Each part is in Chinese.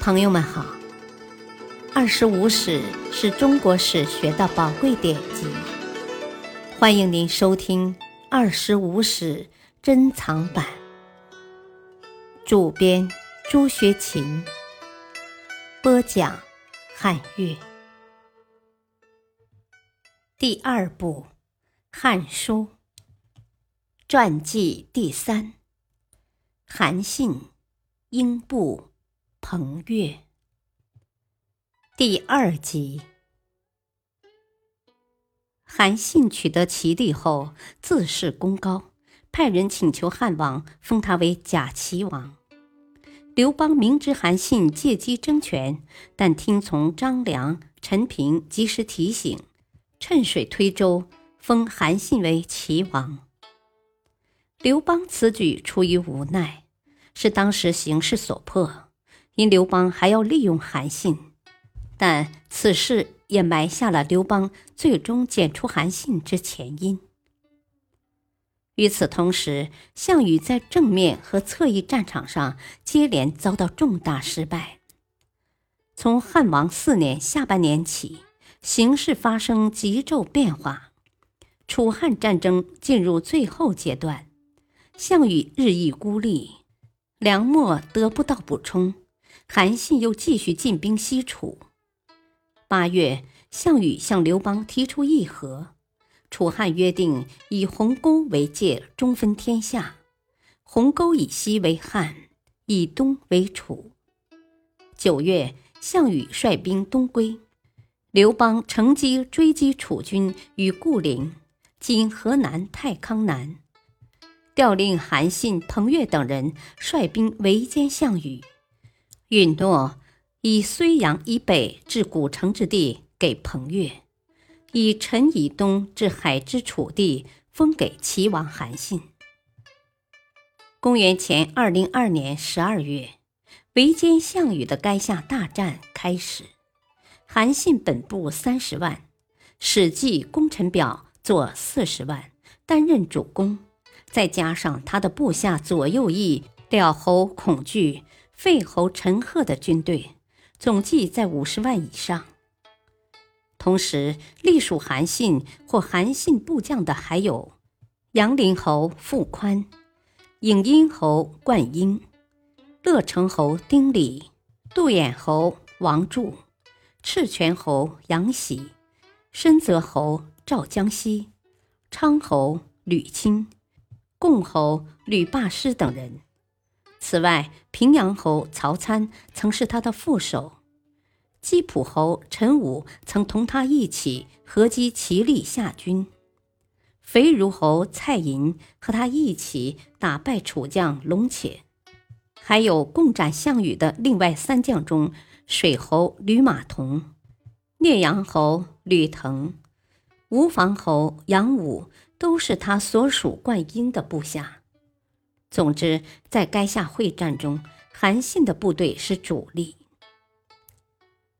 朋友们好，《二十五史》是中国史学的宝贵典籍，欢迎您收听《二十五史珍藏版》。主编朱学勤，播讲汉乐。第二部《汉书》传记第三：韩信、英布。彭越第二集。韩信取得齐地后，自恃功高，派人请求汉王封他为假齐王。刘邦明知韩信借机争权，但听从张良、陈平及时提醒，趁水推舟，封韩信为齐王。刘邦此举出于无奈，是当时形势所迫。因刘邦还要利用韩信，但此事也埋下了刘邦最终剪除韩信之前因。与此同时，项羽在正面和侧翼战场上接连遭到重大失败。从汉王四年下半年起，形势发生急骤变化，楚汉战争进入最后阶段，项羽日益孤立，粮秣得不到补充。韩信又继续进兵西楚。八月，项羽向刘邦提出议和，楚汉约定以鸿沟为界，中分天下。鸿沟以西为汉，以东为楚。九月，项羽率兵东归，刘邦乘机追击楚军于固陵（今河南太康南），调令韩信、彭越等人率兵围歼项羽。允诺以睢阳以北至古城之地给彭越，以陈以东至海之楚地封给齐王韩信。公元前二零二年十二月，围歼项羽的垓下大战开始。韩信本部三十万，《史记》功臣表作四十万，担任主攻，再加上他的部下左右翼廖侯孔惧。废侯陈赫的军队总计在五十万以上。同时，隶属韩信或韩信部将的还有杨陵侯傅宽、颍阴侯灌婴、乐成侯丁礼、杜衍侯王柱、赤泉侯杨喜、深泽侯赵江西、昌侯吕钦、共侯吕霸师等人。此外，平阳侯曹参曾是他的副手，基普侯陈武曾同他一起合击齐力下军，肥如侯蔡寅和他一起打败楚将龙且，还有共斩项羽的另外三将中，水侯吕马童、聂阳侯吕腾、吴房侯杨武都是他所属灌婴的部下。总之，在垓下会战中，韩信的部队是主力。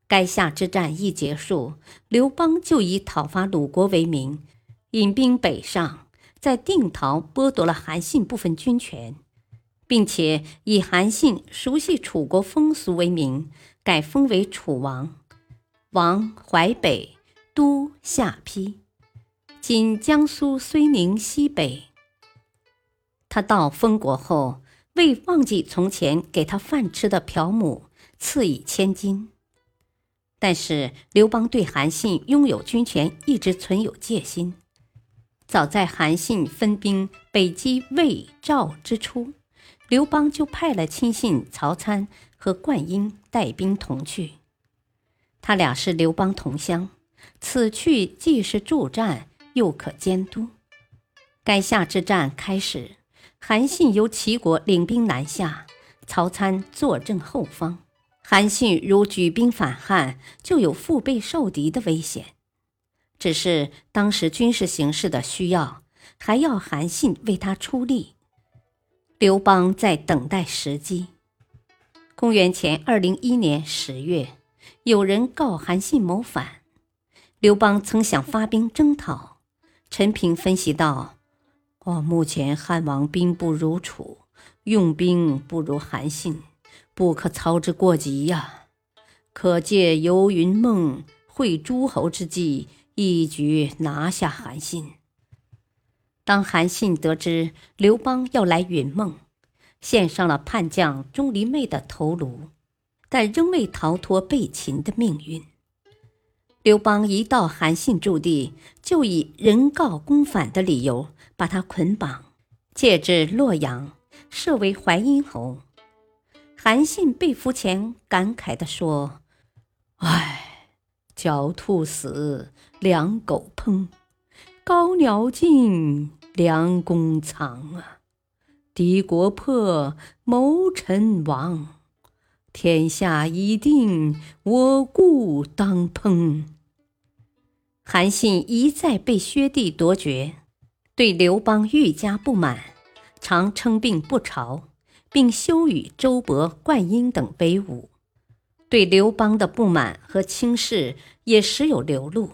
垓下之战一结束，刘邦就以讨伐鲁国为名，引兵北上，在定陶剥夺了韩信部分军权，并且以韩信熟悉楚国风俗为名，改封为楚王，王淮北，都下邳，今江苏睢宁西北。他到封国后，未忘记从前给他饭吃的朴母，赐以千金。但是刘邦对韩信拥有军权一直存有戒心。早在韩信分兵北击魏、赵之初，刘邦就派了亲信曹参和灌婴带兵同去。他俩是刘邦同乡，此去既是助战，又可监督。垓下之战开始。韩信由齐国领兵南下，曹参坐镇后方。韩信如举兵反汉，就有腹背受敌的危险。只是当时军事形势的需要，还要韩信为他出力。刘邦在等待时机。公元前二零一年十月，有人告韩信谋反，刘邦曾想发兵征讨。陈平分析道。哦，目前汉王兵不如楚，用兵不如韩信，不可操之过急呀！可借游云梦会诸侯之计，一举拿下韩信。当韩信得知刘邦要来云梦，献上了叛将钟离昧的头颅，但仍未逃脱被擒的命运。刘邦一到韩信驻地，就以人告公反的理由把他捆绑，借至洛阳，设为淮阴侯。韩信被俘前感慨地说：“唉，狡兔死，良狗烹；高鸟尽，良弓藏啊！敌国破，谋臣亡。天下已定，我故当烹。”韩信一再被薛帝夺爵，对刘邦愈加不满，常称病不朝。并羞与周勃、灌婴等为伍，对刘邦的不满和轻视也时有流露。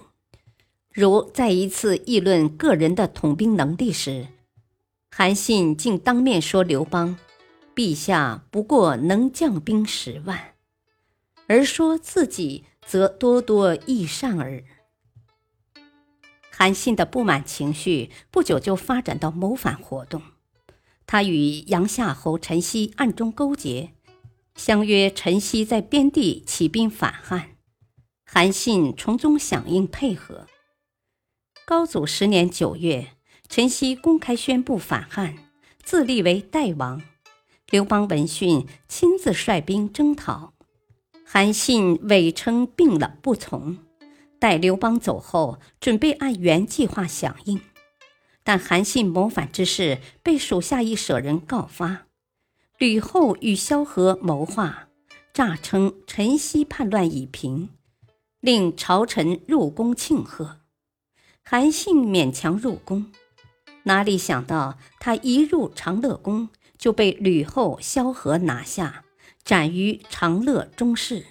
如在一次议论个人的统兵能力时，韩信竟当面说刘邦：“陛下不过能将兵十万，而说自己则多多益善耳。”韩信的不满情绪不久就发展到谋反活动。他与杨夏侯陈豨暗中勾结，相约陈豨在边地起兵反汉，韩信从中响应配合。高祖十年九月，陈豨公开宣布反汉，自立为代王。刘邦闻讯，亲自率兵征讨。韩信伪称病了，不从。待刘邦走后，准备按原计划响应。但韩信谋反之事被属下一舍人告发，吕后与萧何谋划，诈称陈豨叛乱已平，令朝臣入宫庆贺。韩信勉强入宫，哪里想到他一入长乐宫就被吕后、萧何拿下，斩于长乐中室。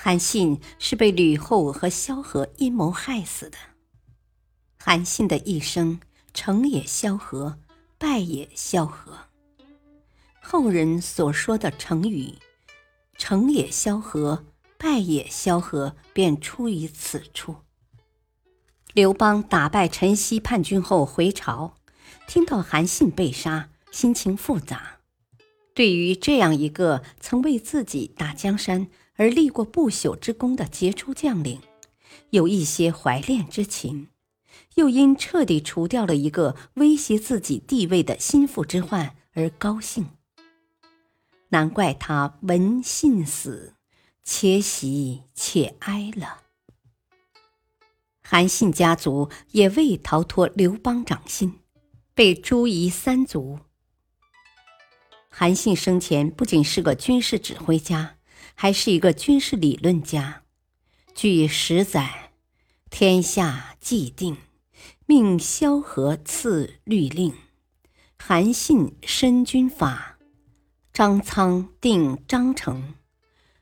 韩信是被吕后和萧何阴谋害死的。韩信的一生。成也萧何，败也萧何。后人所说的成语“成也萧何，败也萧何”便出于此处。刘邦打败陈豨叛军后回朝，听到韩信被杀，心情复杂。对于这样一个曾为自己打江山而立过不朽之功的杰出将领，有一些怀恋之情。又因彻底除掉了一个威胁自己地位的心腹之患而高兴，难怪他闻信死，且喜且哀了。韩信家族也未逃脱刘邦掌心，被诛夷三族。韩信生前不仅是个军事指挥家，还是一个军事理论家。据史载，天下既定。命萧何赐律令，韩信申军法，张苍定章程，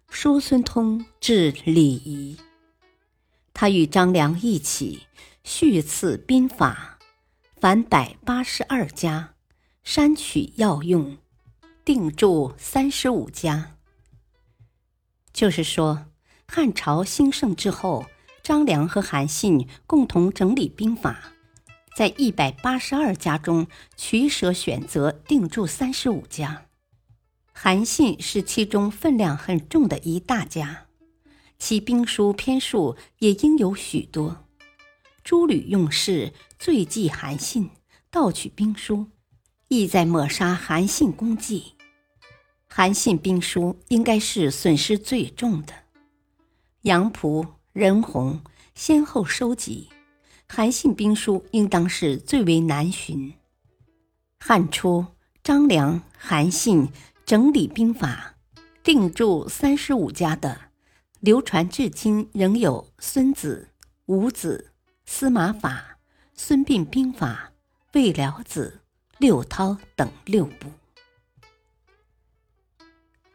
叔孙通治礼仪。他与张良一起续赐兵法，凡百八十二家，删取要用，定注三十五家。就是说，汉朝兴盛之后，张良和韩信共同整理兵法。在一百八十二家中取舍选择，定住三十五家。韩信是其中分量很重的一大家，其兵书篇数也应有许多。诸吕用事罪忌韩信，盗取兵书，意在抹杀韩信功绩。韩信兵书应该是损失最重的。杨仆、任宏先后收集。韩信兵书应当是最为难寻。汉初张良、韩信整理兵法，定注三十五家的，流传至今仍有《孙子》《伍子》《司马法》《孙膑兵法》《魏辽子》《六韬》等六部。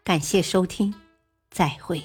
感谢收听，再会。